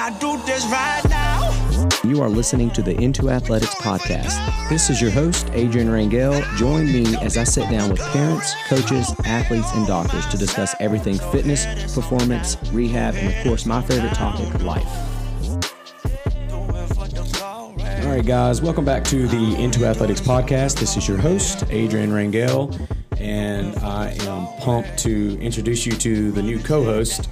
I do this right now. You are listening to the N2AthleteX podcast. This is your host, Adrian Rangel. Join me as I sit down with parents, coaches, athletes, and doctors to discuss everything fitness, performance, rehab, and of course, my favorite topic, life. All right, guys, welcome back to the N2AthleteX podcast. This is your host, Adrian Rangel, and I am pumped to introduce you to the new co host,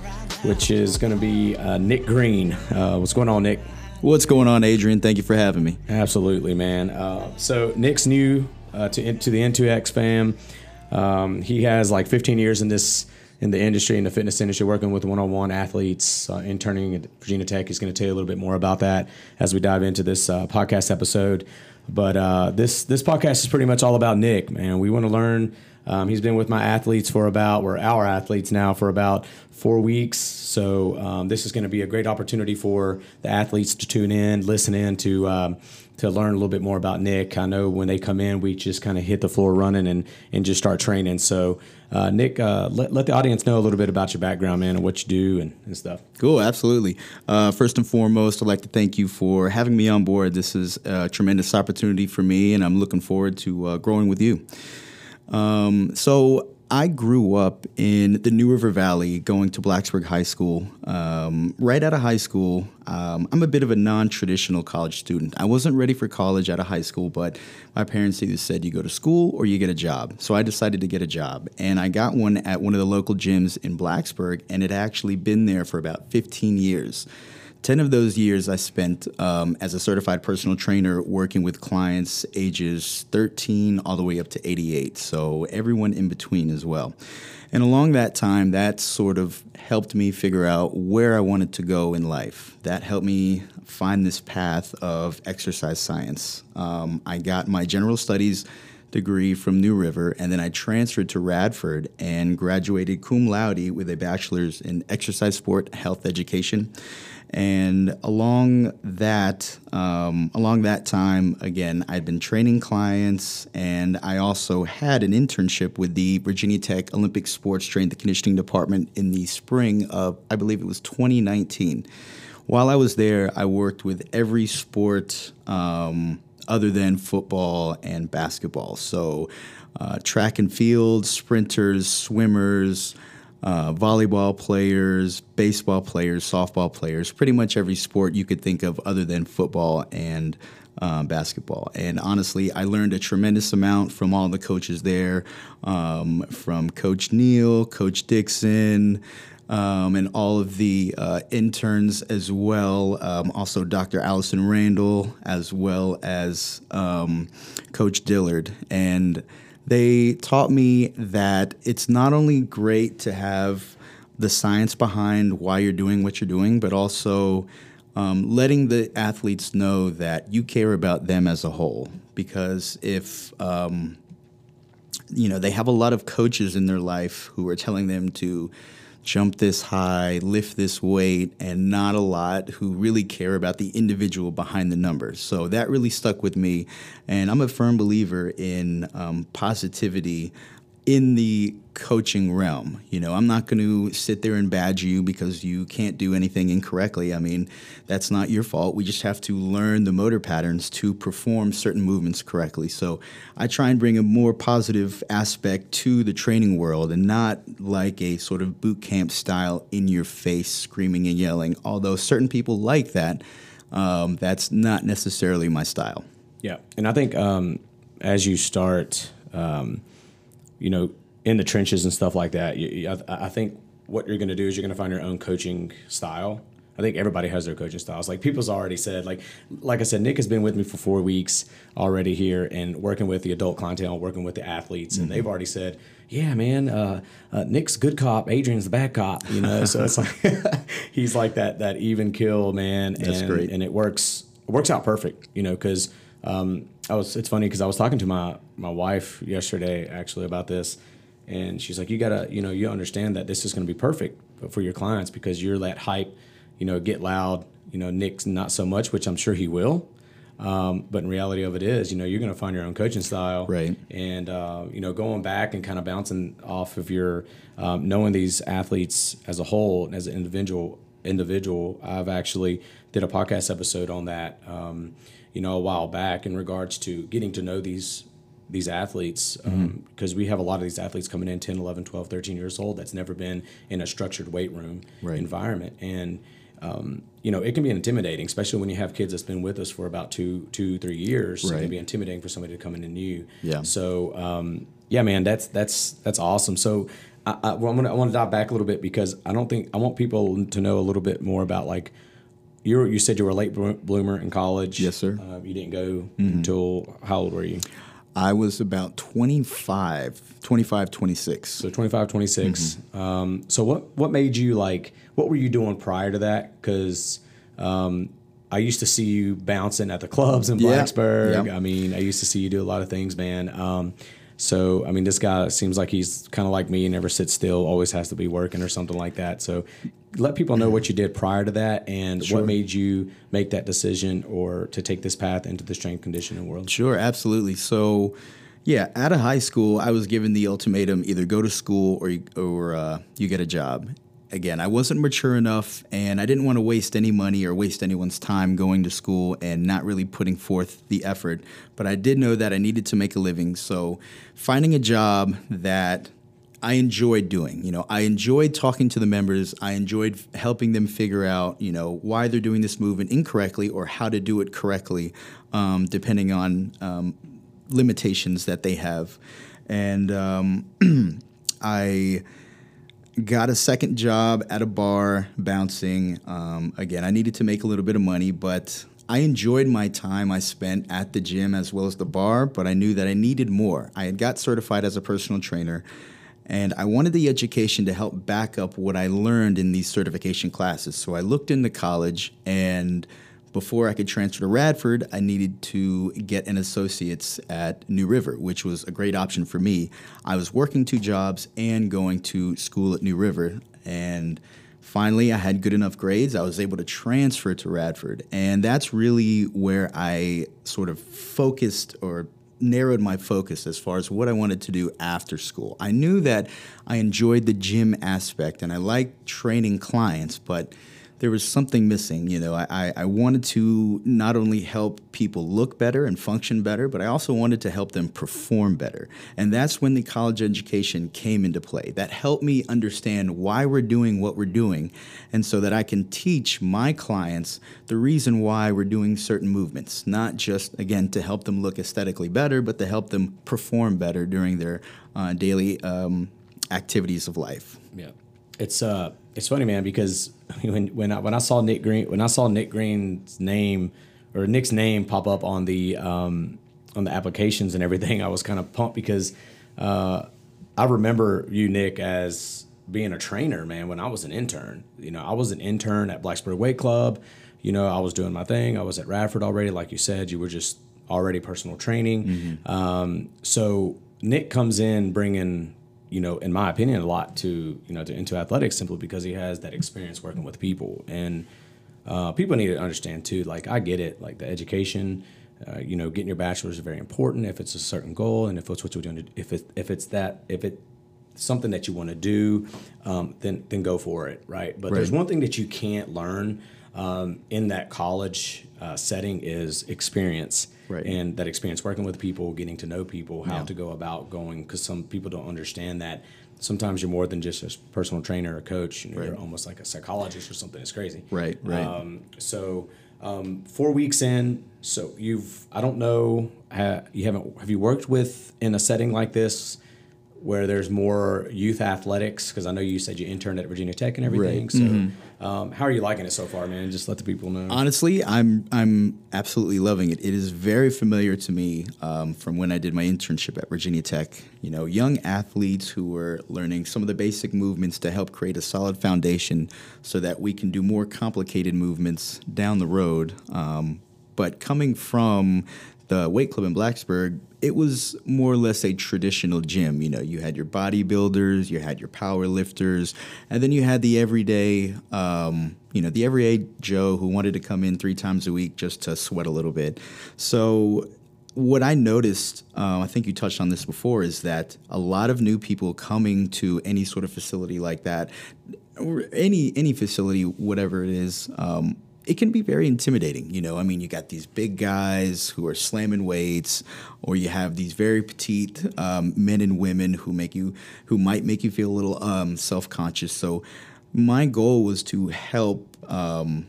which is going to be uh, Nick Grene. Uh, what's going on, Nick? What's going on, Adrian? Thank you for having me. Absolutely, man. Uh, so Nick's new uh, to to the N2X fam. Um, he has like 15 years in this in the industry in the fitness industry, working with one-on-one athletes, uh, interning at Virginia Tech. He's going to tell you a little bit more about that as we dive into this uh, podcast episode. But uh, this this podcast is pretty much all about Nick, man. We want to learn. Um, he's been with my athletes for about, we're our athletes now for about four weeks. So um, this is going to be a great opportunity for the athletes to tune in, listen in to um, to learn a little bit more about Nick. I know when they come in, we just kind of hit the floor running and and just start training. So uh, Nick, uh, let, let the audience know a little bit about your background, man, and what you do and, and stuff. Cool, absolutely. Uh, first and foremost, I'd like to thank you for having me on board. This is a tremendous opportunity for me, and I'm looking forward to uh, growing with you. Um, so I grew up in the New River Valley, going to Blacksburg High School. Um, right out of high school, um, I'm a bit of a non-traditional college student. I wasn't ready for college out of high school, but my parents either said you go to school or you get a job. So I decided to get a job, and I got one at one of the local gyms in Blacksburg, and it had actually been there for about 15 years. 10 of those years I spent um, as a certified personal trainer working with clients ages 13 all the way up to 88. So everyone in between as well. And along that time, that sort of helped me figure out where I wanted to go in life. That helped me find this path of exercise science. Um, I got my general studies degree from New River, and then I transferred to Radford and graduated cum laude with a bachelor's in exercise sport health education. And along that, um, along that time, again, I'd been training clients, and I also had an internship with the Virginia Tech Olympic Sports Strength Conditioning Department in the spring of, I believe it was 2019. While I was there, I worked with every sport um, other than football and basketball. So, uh, track and field, sprinters, swimmers uh, volleyball players, baseball players, softball players, pretty much every sport you could think of other than football and uh, basketball. And honestly, I learned a tremendous amount from all the coaches there, um, from Coach Neal, Coach Dixon. Um, and all of the uh, interns as well. Um, also, Dr. Allison Randall, as well as um, Coach Dillard. And they taught me that it's not only great to have the science behind why you're doing what you're doing, but also um, letting the athletes know that you care about them as a whole. Because if um, you know they have a lot of coaches in their life who are telling them to jump this high, lift this weight, and not a lot who really care about the individual behind the numbers. So that really stuck with me. And I'm a firm believer in um, positivity in the coaching realm. You know, I'm not going to sit there and badge you because you can't do anything incorrectly. I mean, that's not your fault. We just have to learn the motor patterns to perform certain movements correctly. So I try and bring a more positive aspect to the training world and not like a sort of boot camp style in your face screaming and yelling. Although certain people like that, um, that's not necessarily my style. Yeah. And I think um, as you start, um, you know, in the trenches and stuff like that. You, I, I think what you're going to do is you're going to find your own coaching style. I think everybody has their coaching styles. Like people's already said, like like I said, Nick has been with me for four weeks already here and working with the adult clientele, working with the athletes, mm-hmm. and they've already said, "Yeah, man, uh, uh, Nick's good cop, Adrian's the bad cop." You know, so it's like he's like that that even kill man, That's and, great. and it works it works out perfect. You know, because um, I was it's funny because I was talking to my my wife yesterday actually about this and she's like you gotta you know you understand that this is going to be perfect for your clients because you're that hype you know get loud you know nick's not so much which i'm sure he will um, but in reality of it is you know you're going to find your own coaching style right and uh, you know going back and kind of bouncing off of your um, knowing these athletes as a whole as an individual individual. I've actually did a podcast episode on that, um, you know, a while back in regards to getting to know these these athletes because Mm-hmm. we have a lot of these athletes coming in 10 11 12 13 years old that's never been in a structured weight room Right. environment and um, you know it can be intimidating especially when you have kids that's been with us for about two two three years it can be intimidating for somebody to come in and new Yeah. so um, yeah man that's that's that's awesome so I, I, well, I'm gonna, I want to dive back a little bit because I don't think I want people to know a little bit more about like you were, you said you were a late bloomer in college Yes, sir. Mm-hmm. uh, you didn't go until how old were you I was about 25, 25, 26. So 25, 26. Mm-hmm. Um, so what what made you like? What were you doing prior to that? Because um, I used to see you bouncing at the clubs in Yeah, Blacksburg. yeah. I mean, I used to see you do a lot of things, man. Um, so I mean, this guy seems like he's kind of like me, never sits still, always has to be working or something like that. So let people know what you did prior to that and Sure. what made you make that decision or to take this path into the strength conditioning world. Sure, absolutely. So, yeah, out of high school, I was given the ultimatum: either go to school or you, or uh, you get a job. Again, I wasn't mature enough, and I didn't want to waste any money or waste anyone's time going to school and not really putting forth the effort. But I did know that I needed to make a living, so finding a job that I enjoyed doing. You know, I enjoyed talking to the members. I enjoyed helping them figure out, you know, why they're doing this movement incorrectly or how to do it correctly, um, depending on um, limitations that they have. And um, I got a second job at a bar bouncing. Um, again, I needed to make a little bit of money, but I enjoyed my time I spent at the gym as well as the bar, but I knew that I needed more. I had got certified as a personal trainer, and I wanted the education to help back up what I learned in these certification classes. So I looked into college and before I could transfer to Radford, I needed to get an associate's at New River, which was a great option for me. I was working two jobs and going to school at New River. And finally, I had good enough grades. I was able to transfer to Radford. And that's really where I sort of focused or narrowed my focus as far as what I wanted to do after school. I knew that I enjoyed the gym aspect and I liked training clients, but there was something missing. You know, I, I- wanted to not only help people look better and function better, but I also wanted to help them perform better. And that's when the college education came into play. That helped me understand why we're doing what we're doing, and so that I can teach my clients the reason why we're doing certain movements, not just, again, to help them look aesthetically better, but to help them perform better during their uh, daily um, activities of life. Yeah, it's uh, it's funny, man, because when when I when I saw Nick Grene when I saw Nick Grene's name or Nick's name pop up on the um on the applications and everything, I was kind of pumped because uh, I remember you, Nick, as being a trainer, man. When I was an intern, you know, I was an intern at Blacksburg Weight Club. You know, I was doing my thing. I was at Radford already, like you said. You were just already personal training. Um, so Nick comes in bringing you know, in my opinion, a lot to you know to N2AthleteX simply because he has that experience working with people, and uh, people need to understand too. Like I get it, like the education, uh, you know, getting your bachelor's is very important if it's a certain goal and if it's what you're doing. If it if it's that if it something that you want to do, um, then then go for it, right? But there's one thing that you can't learn um, in that college uh, setting is experience, Right. and that experience working with people, getting to know people, how to go about going. Because some people don't understand that sometimes you're more than just a personal trainer or coach. You know, You're almost like a psychologist or something. It's crazy. Right, right. Um, so um, four weeks in, so you've I don't know ha, you haven't have you worked with in a setting like this where there's more youth athletics because I know you said you interned at Virginia Tech and everything. Right. Mm-hmm. So um, how are you liking it so far, man? Just let the people know. Honestly, I'm I'm absolutely loving it. It is very familiar to me um, from when I did my internship at Virginia Tech. You know, young athletes who were learning some of the basic movements to help create a solid foundation, so that we can do more complicated movements down the road. Um, but coming from the weight club in Blacksburg, it was more or less a traditional gym. You know, you had your bodybuilders, you had your power lifters, and then you had the everyday, um, you know, the everyday Joe who wanted to come in three times a week just to sweat a little bit. So, what I noticed, uh, I think you touched on this before, is that a lot of new people coming to any sort of facility like that or any any facility, whatever it is, um, it can be very intimidating. You know, I mean, you got these big guys who are slamming weights, or you have these very petite um, men and women who make you who might make you feel a little um, self conscious. So, my goal was to help. Um,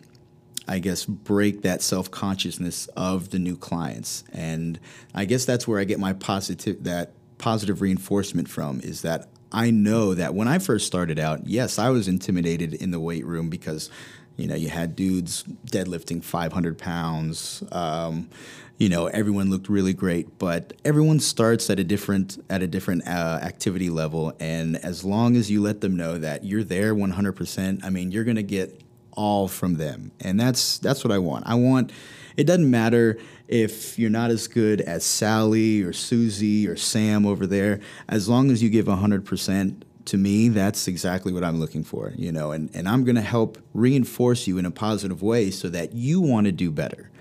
I guess break that self consciousness of the new clients, and I guess that's where I get my positive that positive reinforcement from is that I know that when I first started out, yes, I was intimidated in the weight room because, you know, you had dudes deadlifting 500 pounds. Um, you know, everyone looked really great, but everyone starts at a different at a different uh, activity level, and as long as you let them know that you're there 100%, I mean, you're gonna get all from them, and that's that's what I want. I want. It doesn't matter if you're not as good as Sally or Susie or Sam over there, as long as you give 100%, to me, that's exactly what I'm looking for, you know, and, and I'm going to help reinforce you in a positive way so that you want to do better.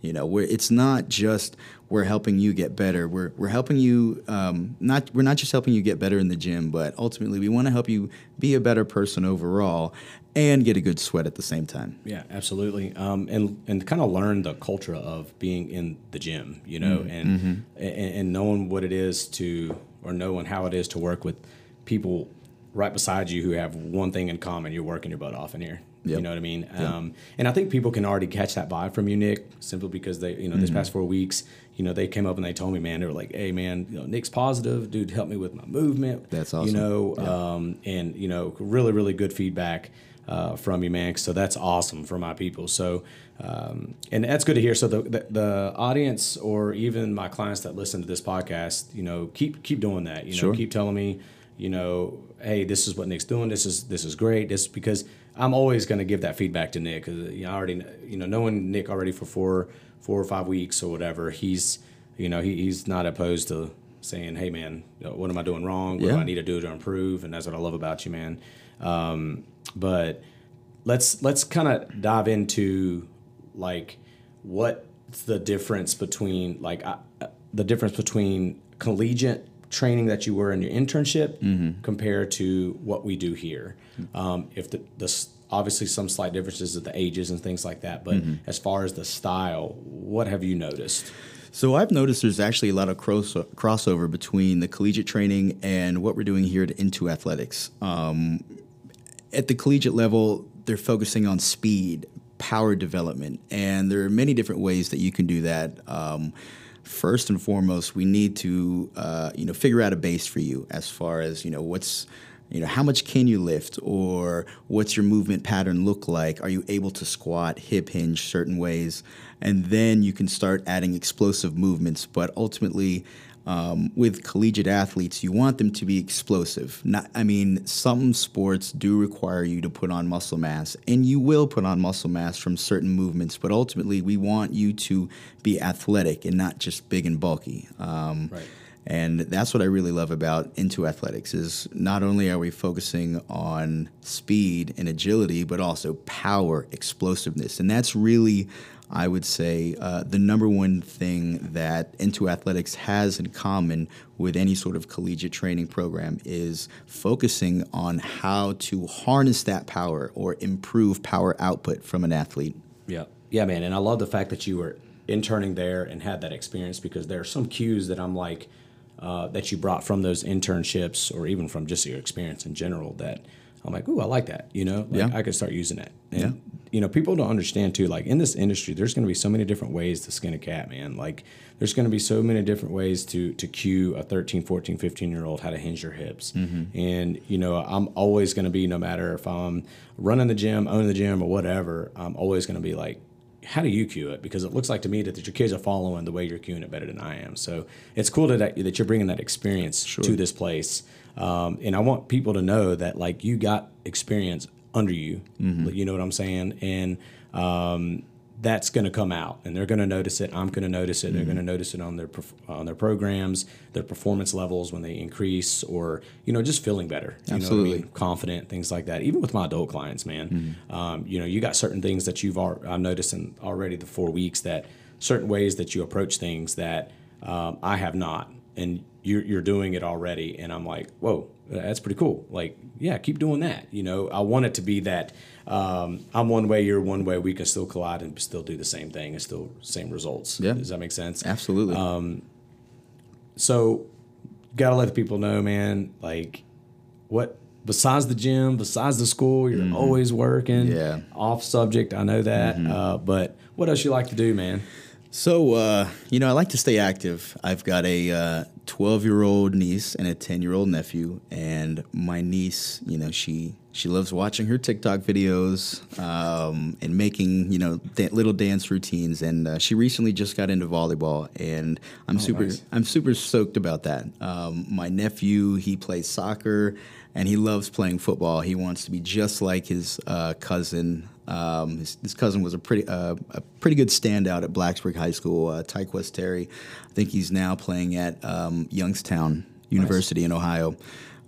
You know, where it's not just we're helping you get better. We're, we're helping you um, not we're not just helping you get better in the gym, but ultimately we want to help you be a better person overall and get a good sweat at the same time. Yeah, absolutely. Um, and and kind of learn the culture of being in the gym, you know, mm-hmm. and, mm-hmm. and and knowing what it is to or knowing how it is to work with people right beside you who have one thing in common: you're working your butt off in here. Yep. You know what I mean? Yep. Um, and I think people can already catch that vibe from you, Nick, simply because they, you know, this mm-hmm. past four weeks, you know, they came up and they told me, man, they were like, hey, man, you know, Nick's positive, dude, help me with my movement. That's awesome. You know, um, and you know, really, really good feedback uh, from you, man. So that's awesome for my people. So, um, and that's good to hear. So the, the, the audience or even my clients that listen to this podcast, you know, keep keep doing that. You know, sure. keep telling me, you know, hey, this is what Nick's doing. This is this is great. This because I'm always going to give that feedback to Nick because you know, I already you know knowing Nick already for four four or five weeks or whatever. He's you know he, he's not opposed to saying, hey man, what am I doing wrong? What yeah. do I need to do to improve? And that's what I love about you, man. Um, but let's let's kind of dive into like what's the difference between like uh, the difference between collegiate training that you were in your internship mm-hmm. compared to what we do here. Um, if the, the obviously some slight differences of the ages and things like that, but mm-hmm. as far as the style, what have you noticed? So I've noticed there's actually a lot of cross- crossover between the collegiate training and what we're doing here at N2AthleteX. Um, at the collegiate level, they're focusing on speed, power development, and there are many different ways that you can do that. Um, first and foremost, we need to uh, you know figure out a base for you as far as you know what's you know how much can you lift or what's your movement pattern look like? Are you able to squat hip hinge certain ways? And then you can start adding explosive movements. But ultimately um, with collegiate athletes, you want them to be explosive. Not, I mean, some sports do require you to put on muscle mass, and you will put on muscle mass from certain movements. But ultimately, we want you to be athletic and not just big and bulky. Um, right. And that's what I really love about N2AthleteX is not only are we focusing on speed and agility, but also power, explosiveness, and that's really I would say uh, the number one thing that N2AthleteX has in common with any sort of collegiate training program is focusing on how to harness that power or improve power output from an athlete. Yeah, yeah, man. And I love the fact that you were interning there and had that experience because there are some cues that I'm like, uh, that you brought from those internships or even from just your experience in general that I'm like, ooh, I like that. You know, like yeah. I could start using that. And, yeah. You know, people don't understand too, like in this industry, there's going to be so many different ways to skin a cat, man. Like there's going to be so many different ways to, to cue a 13, 14, 15 year old how to hinge your hips. Mm-hmm. And, you know, I'm always going to be, no matter if I'm running the gym, owning the gym or whatever, I'm always going to be like, how do you cue it? Because it looks like to me that, that your kids are following the way you're cueing it better than I am. So it's cool that, that you're bringing that experience sure. to this place. Um, and I want people to know that like you got experience under you. Mm-hmm. You know what I'm saying? And um, that's going to come out, and they're going to notice it. I'm going to notice it. Mm-hmm. They're going to notice it on their on their programs, their performance levels when they increase, or you know, just feeling better. You Absolutely, I mean? confident, things like that. Even with my adult clients, man, mm-hmm. um, you know, you got certain things that you've al- I'm noticing already the four weeks that certain ways that you approach things that um, I have not and you're you're doing it already, and I'm like, whoa, that's pretty cool. Like, yeah, keep doing that. You know, I want it to be that um, I'm one way, you're one way. We can still collide and still do the same thing and still same results. Yeah. Does that make sense? Absolutely. So, gotta let the people know, man. Like, what besides the gym, besides the school, you're always working. Mm-hmm. Yeah. Mm-hmm. Off subject, I know that. Uh, but what else you like to do, man? So, uh, you know, I like to stay active. I've got a 12 year old niece and a 10 year old nephew. And my niece, you know, she she loves watching her TikTok videos um, and making, you know, da- little dance routines. And uh, she recently just got into volleyball, and I'm super nice. I'm super stoked about that. Um, my nephew, he plays soccer and he loves playing football. He wants to be just like his uh, cousin. Um, his, his cousin was a pretty uh, a pretty good standout at Blacksburg High School. Uh, Tyquest Terry, I think he's now playing at um, Youngstown University in Ohio.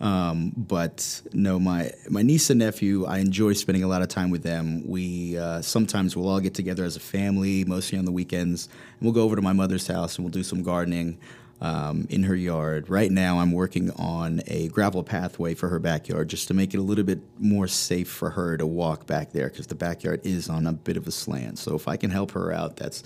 Um, but no, my my niece and nephew, I enjoy spending a lot of time with them. We uh, sometimes we'll all get together as a family, mostly on the weekends, and we'll go over to my mother's house and we'll do some gardening um, in her yard. Right now, I'm working on a gravel pathway for her backyard just to make it a little bit more safe for her to walk back there because the backyard is on a bit of a slant. So if I can help her out, that's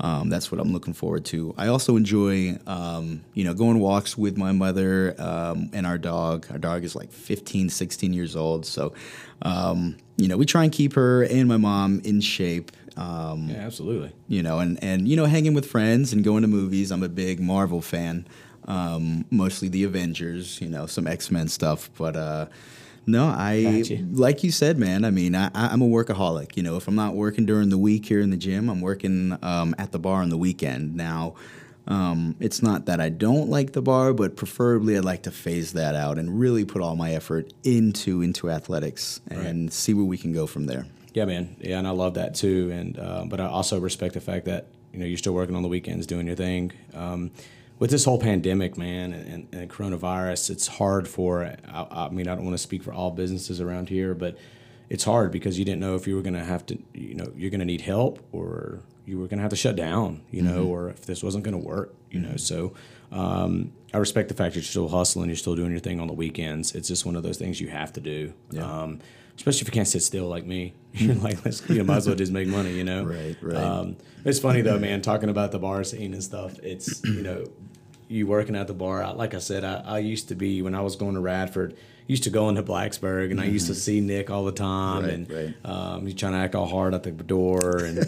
um, that's what I'm looking forward to. I also enjoy, um, you know, going walks with my mother um, and our dog. Our dog is like 15, 16 years old. So, um, you know, we try and keep her and my mom in shape. Um, Yeah, absolutely. you know, and, and you know, hanging with friends and going to movies. I'm a big Marvel fan, um, mostly the Avengers, you know, some X Men stuff. But uh, no, I Gotcha. like you said, man. I mean, I, I'm a workaholic. You know, if I'm not working during the week here in the gym, I'm working um, at the bar on the weekend. Now, um, it's not that I don't like the bar, but preferably I'd like to phase that out and really put all my effort into N2AthleteX and see where we can go from there. Yeah, man. Yeah, and I love that too. And uh, but I also respect the fact that you know you're still working on the weekends, doing your thing. Um, with this whole pandemic, man, and, and, coronavirus, it's hard for. I, I mean, I don't want to speak for all businesses around here, but it's hard because you didn't know if you were going to have to, you know, you're going to need help or you were going to have to shut down, you know, or if this wasn't going to work, you know. So um, I respect the fact that you're still hustling, you're still doing your thing on the weekends. It's just one of those things you have to do. Um, especially if you can't sit still like me. You're like, let's, you know, might as well just make money, you know? Right, right. Um, it's funny though, man, talking about the bar scene and stuff. It's, you know, you working at the bar. I, like I said, I, I used to be, when I was going to Radford, used to go into Blacksburg and I used to see Nick all the time. Mm-hmm. Right, and right. Um, he's trying to act all hard at the door. And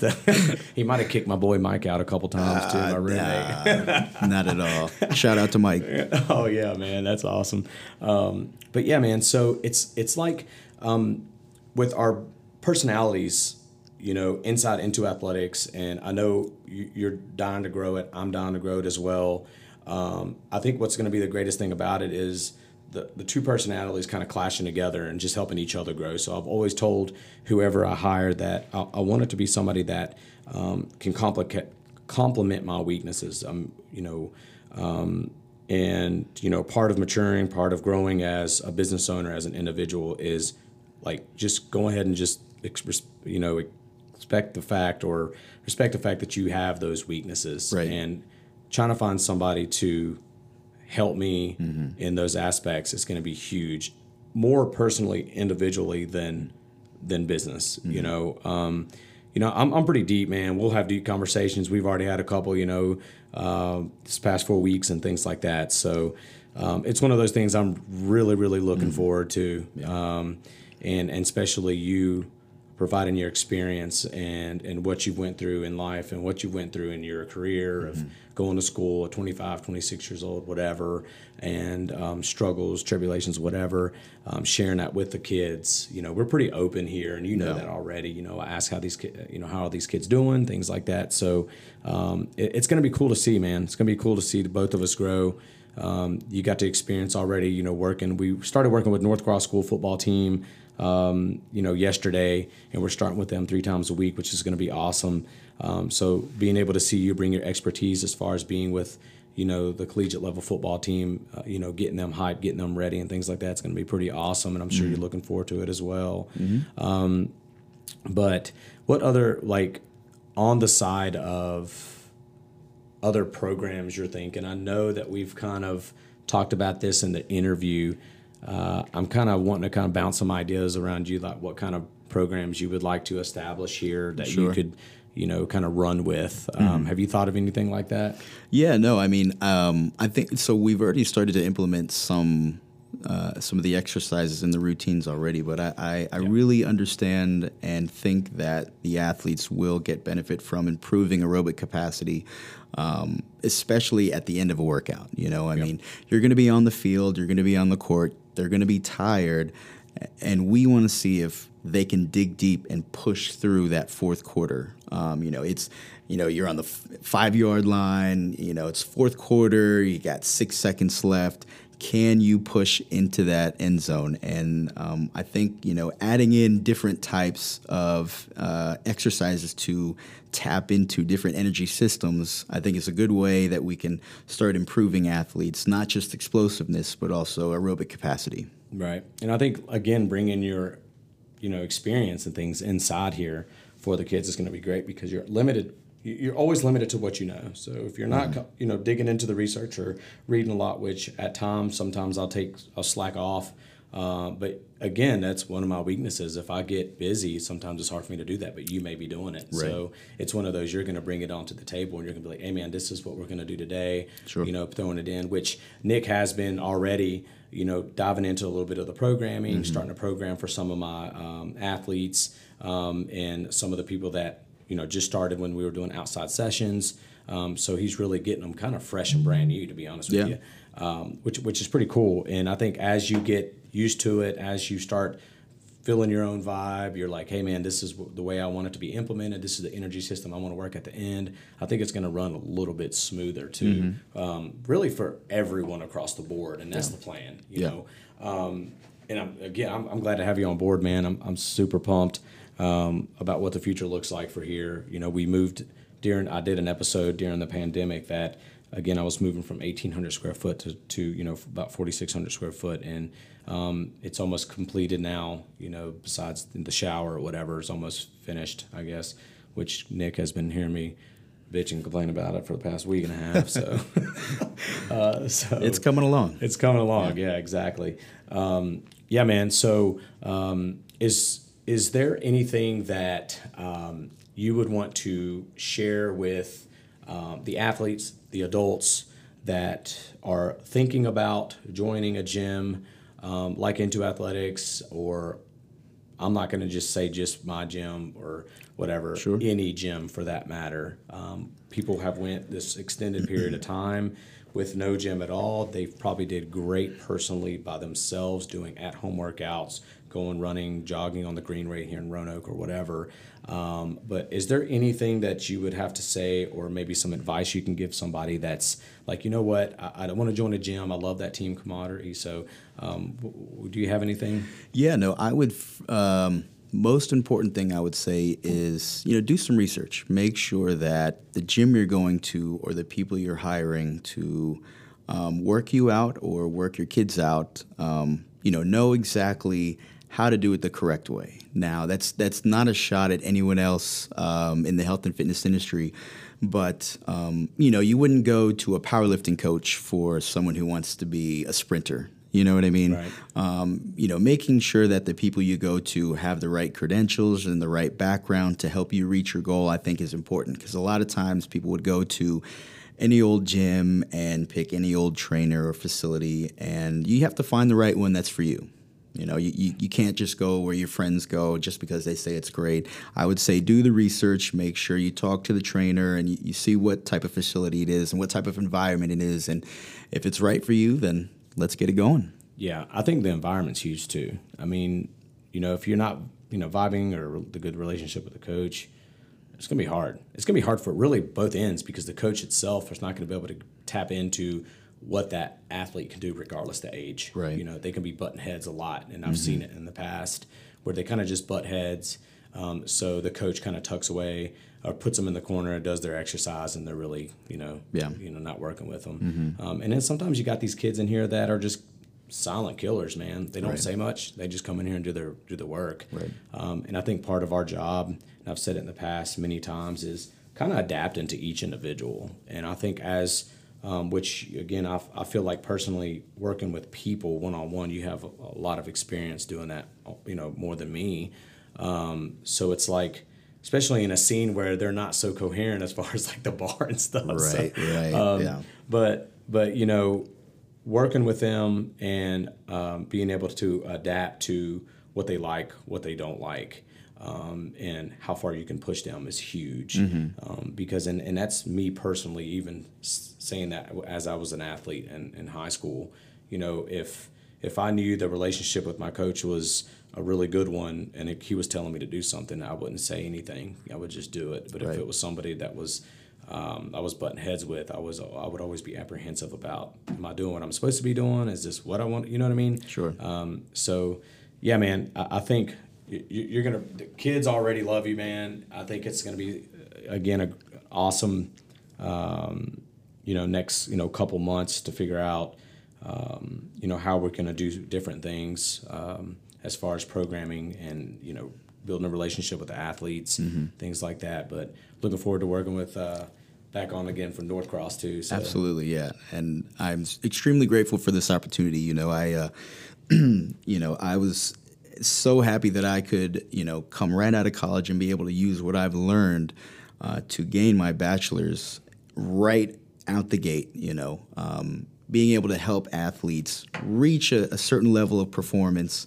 to- he might have kicked my boy Mike out a couple times too, Ah, my roommate. Nah, Not at all. Shout out to Mike. oh yeah, man, that's awesome. Um, but yeah, man. So it's it's like um, with our personalities, you know, inside N2AthleteX, and I know you- you're dying to grow it. I'm dying to grow it as well. Um, I think what's going to be the greatest thing about it is the, the two personalities kind of clashing together and just helping each other grow. So I've always told whoever I hire that I, I want it to be somebody that um, can complicate complement my weaknesses. Um, you know, um, and you know, part of maturing, part of growing as a business owner, as an individual, is like just go ahead and just you know, expect the fact or respect the fact that you have those weaknesses, Right. and trying to find somebody to help me in those aspects is going to be huge, more personally, individually than than business. You know, um, you know, I'm I'm pretty deep, man. We'll have deep conversations. We've already had a couple, you know, uh, this past four weeks and things like that. So um, it's one of those things I'm really, really looking forward to, um, and and especially you providing your experience and and what you went through in life and what you went through in your career of going to school at 25 26 years old whatever and um, struggles tribulations whatever um, sharing that with the kids. You know we're pretty open here and you know Yeah. that already. You know i ask how these ki- you know how are these kids doing things like that. So um, it- it's going to be cool to see man. It's going to be cool to see the both of us grow. Um, you got to experience already you know working. We started working with north cross school football team um, you know, yesterday, and we're starting with them three times a week, which is going to be awesome. Um, so being able to see you bring your expertise as far as being with, you know, the collegiate level football team, uh, you know, getting them hyped, getting them ready, and things like that, it's going to be pretty awesome. And I'm sure you're looking forward to it as well. Um, but what other like on the side of other programs you're thinking. I know that we've kind of talked about this in the interview. Uh, I'm kind of wanting to kind of bounce some ideas around you, like what kind of programs you would like to establish here that you could, you know, kind of run with. Um, have you thought of anything like that? Yeah, no, I mean, um, I think so. We've already started to implement some uh, some of the exercises and the routines already, but I, I, I really understand and think that the athletes will get benefit from improving aerobic capacity, um, especially at the end of a workout. You know, I mean, you're going to be on the field, you're going to be on the court, they're going to be tired, and we want to see if they can dig deep and push through that fourth quarter. Um, you know, it's you know you're on the f- five yard line. You know, it's fourth quarter. You got six seconds left. Can you push into that end zone? And um, I think you know adding in different types of uh, exercises to tap into different energy systems, I think is a good way that we can start improving athletes, not just explosiveness, but also aerobic capacity. Right. And I think again, bringing your, you know, experience and things inside here for the kids is going to be great because you're limited. You- You're always limited to what you know. So if you're not, co- you know, digging into the research or reading a lot, which at times sometimes I'll take I'll slack off. Uh, but again, that's one of my weaknesses. If I get busy, sometimes it's hard for me to do that. But you may be doing it, so it's one of those you're going to bring it onto the table, and you're going to be like, "Hey, man, this is what we're going to do today." Sure. You know, throwing it in, which Nick has been already, you know, diving into a little bit of the programming, starting to program for some of my um, athletes um, and some of the people that, you know, just started when we were doing outside sessions. Um, so he's really getting them kind of fresh and brand new, to be honest with Yeah. you, um, which, which is pretty cool. And I think as you get used to it, as you start feeling your own vibe. You're like, hey man, this is the way I want it to be implemented. This is the energy system I want to work at the end. I think it's going to run a little bit smoother too, um, really for everyone across the board, and that's the plan. You Yeah. know, um, and I'm, again, I'm, I'm glad to have you on board, man. I'm, I'm super pumped um, about what the future looks like for here. You know, we moved during. I did an episode during the pandemic that. Again, I was moving from 1,800 square foot to, to you know about 4,600 square foot, and um, it's almost completed now. You know, besides the shower or whatever, it's almost finished, I guess. Which Nick has been hearing me bitch and complain about it for the past week and a half. So, uh, so It's coming along. it's coming along. Yeah, exactly. Um, yeah, man. So, um, is is there anything that um, you would want to share with um, the athletes, the adults that are thinking about joining a gym um, like N2AthleteX, or I'm not going to just say just my gym or whatever, Sure. any gym for that matter. Um, people have went this extended period of time with no gym at all. They probably did great personally by themselves, doing at-home workouts, going running, jogging on the green right here in Roanoke or whatever. Um, but is there anything that you would have to say, or maybe some advice you can give somebody that's like, you know what, I, I don't want to join a gym. I love that team camaraderie. So, um, do you have anything? Yeah, no, I would. Um, most important thing I would say is you know do some research. Make sure that the gym you're going to or the people you're hiring to um, work you out or work your kids out, um, you know, know exactly how to do it the correct way. Now, that's that's not a shot at anyone else um, in the health and fitness industry, but um, you know, you wouldn't go to a powerlifting coach for someone who wants to be a sprinter. You know what I mean? Right. um, you know, making sure that the people you go to have the right credentials and the right background to help you reach your goal, I think is important because a lot of times people would go to any old gym and pick any old trainer or facility, and you have to find the right one that's for you. You know, you, you, you can't just go where your friends go just because they say it's great. I would say do the research, make sure you talk to the trainer and you, you see what type of facility it is and what type of environment it is. And if it's right for you, then let's get it going. Yeah, I think the environment's huge too. I mean, you know, if you're not, you know, vibing or the good relationship with the coach, it's gonna be hard. It's gonna be hard for really both ends because the coach itself is not gonna be able to tap into what that athlete can do regardless the age. Right. You know, they can be button heads a lot, and I've seen it in the past where they kind of just butt heads. Um, so the coach kind of tucks away or puts them in the corner and does their exercise, and they're really, you know, Yeah. you know, not working with them. Um, and then sometimes you got these kids in here that are just silent killers, man. They don't Right. say much. They just come in here and do their do the work. Right. Um, and I think part of our job, and I've said it in the past many times, is kind of adapting to each individual. And I think as um, which again I, I feel like personally working with people one on one, you have a, a, lot of experience doing that, you know, more than me. Um, so it's like especially in a scene where they're not so coherent as far as like the bar and stuff. Right, so, right, um, yeah. But but you know, working with them and um, being able to adapt to what they like, what they don't like. Um, and how far you can push them is huge Mm-hmm. um, because and, and that's me personally even saying that as I was an athlete in, in high school you know if if I knew the relationship with my coach was a really good one and if he was telling me to do something I wouldn't say anything I would just do it but Right. if it was somebody that was um, I was butting heads with I was I would always be apprehensive about am I doing what I'm supposed to be doing is this what I want you know what I mean Sure. um, so, yeah, man, I, I think y- y- you're gonna. The kids already love you, man. I think it's gonna be uh, again a awesome, um, you know, next you know couple months to figure out, um, you know, how we're gonna do different things um, as far as programming and you know building a relationship with the athletes, things like that. But looking forward to working with. Uh, Back on again from North Cross too. So. Absolutely, yeah. And I'm extremely grateful for this opportunity. You know, I, uh, you know, I was so happy that I could, you know, come right out of college and be able to use what I've learned uh, to gain my bachelor's right out the gate. You know, um, being able to help athletes reach a, a certain level of performance.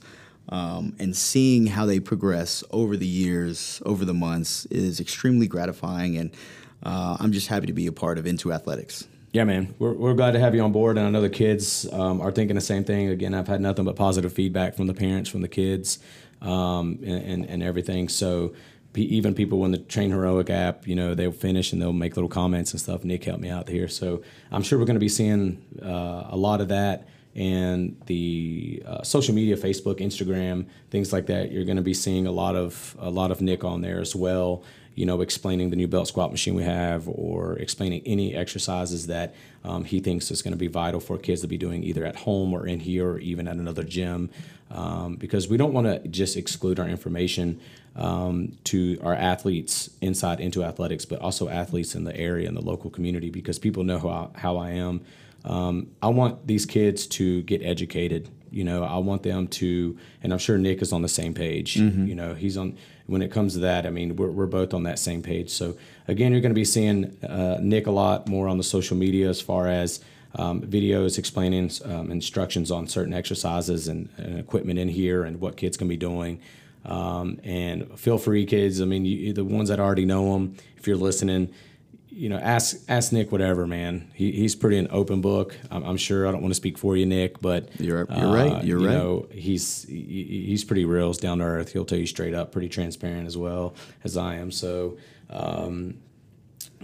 Um, and seeing how they progress over the years, over the months, is extremely gratifying, and uh, I'm just happy to be a part of N2AthleteX. Yeah, man, we're, we're glad to have you on board, and I know the kids um, are thinking the same thing. Again, I've had nothing but positive feedback from the parents, from the kids, um, and, and and everything. So even people when the TrainHeroic app, you know, they'll finish and they'll make little comments and stuff. Nick helped me out here, so I'm sure we're going to be seeing uh, a lot of that. And the uh, social media, Facebook, Instagram, things like that, you're going to be seeing a lot of a lot of Nick on there as well you know, explaining the new belt squat machine we have or explaining any exercises that um, he thinks is going to be vital for kids to be doing either at home or in here or even at another gym. Um, because we don't want to just exclude our information um, to our athletes inside N2AthleteX, but also athletes in the area and the local community because people know how I, how I am. Um, I want these kids to get educated. You know, I want them to, and I'm sure Nick is on the same page. You know, he's on when it comes to that. I mean, we're, we're both on that same page. So again, you're going to be seeing uh, Nick a lot more on the social media as far as um, videos explaining um, instructions on certain exercises and, and equipment in here and what kids can be doing. Um, and feel free, kids. I mean, you, the ones that already know him, if you're listening, you know, ask ask Nick whatever, man. He, he's pretty an open book. I'm, I'm sure I don't want to speak for you, Nick, but You're- you're right, you're you right. Know, he's he, he's pretty real, he's down to earth. He'll tell you straight up, pretty transparent as well as I am. So. Um,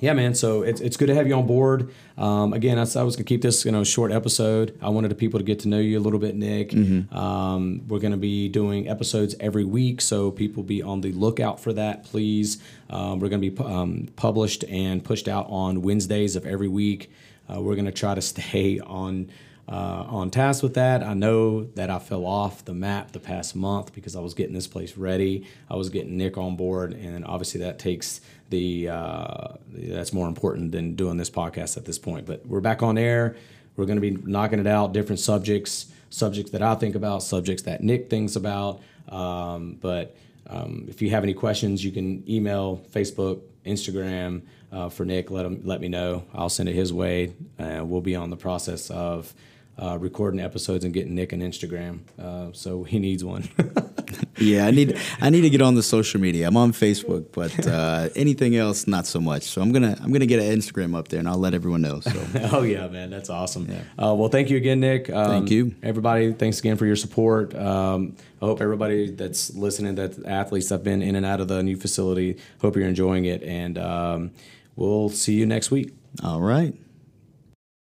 yeah, man. So it's, it's good to have you on board. Um, again, I, I was gonna keep this you know short episode. I wanted the people to get to know you a little bit, Nick. Um, we're gonna be doing episodes every week, so people be on the lookout for that, please. Um, we're gonna be um, published and pushed out on Wednesdays of every week. Uh, we're gonna try to stay on. Uh, on task with that, I know that I fell off the map the past month because I was getting this place ready. I was getting Nick on board, and obviously that takes the uh, that's more important than doing this podcast at this point. But we're back on air. We're going to be knocking it out, different subjects, subjects that I think about, subjects that Nick thinks about. Um, but um, if you have any questions, you can email, Facebook, Instagram uh, for Nick. Let him let me know. I'll send it his way, and we'll be on the process of. Uh, recording episodes and getting Nick an Instagram, uh, so he needs one. Yeah, I need I need to get on the social media. I'm on Facebook, but uh, anything else, not so much. So I'm gonna I'm gonna get an Instagram up there, and I'll let everyone know. So Oh yeah, man, that's awesome. Uh, well, thank you again, Nick. Um, Thank you. everybody. Thanks again for your support. Um, I hope everybody that's listening, that athletes that've been in and out of the new facility, hope you're enjoying it, and um, we'll see you next week. all right.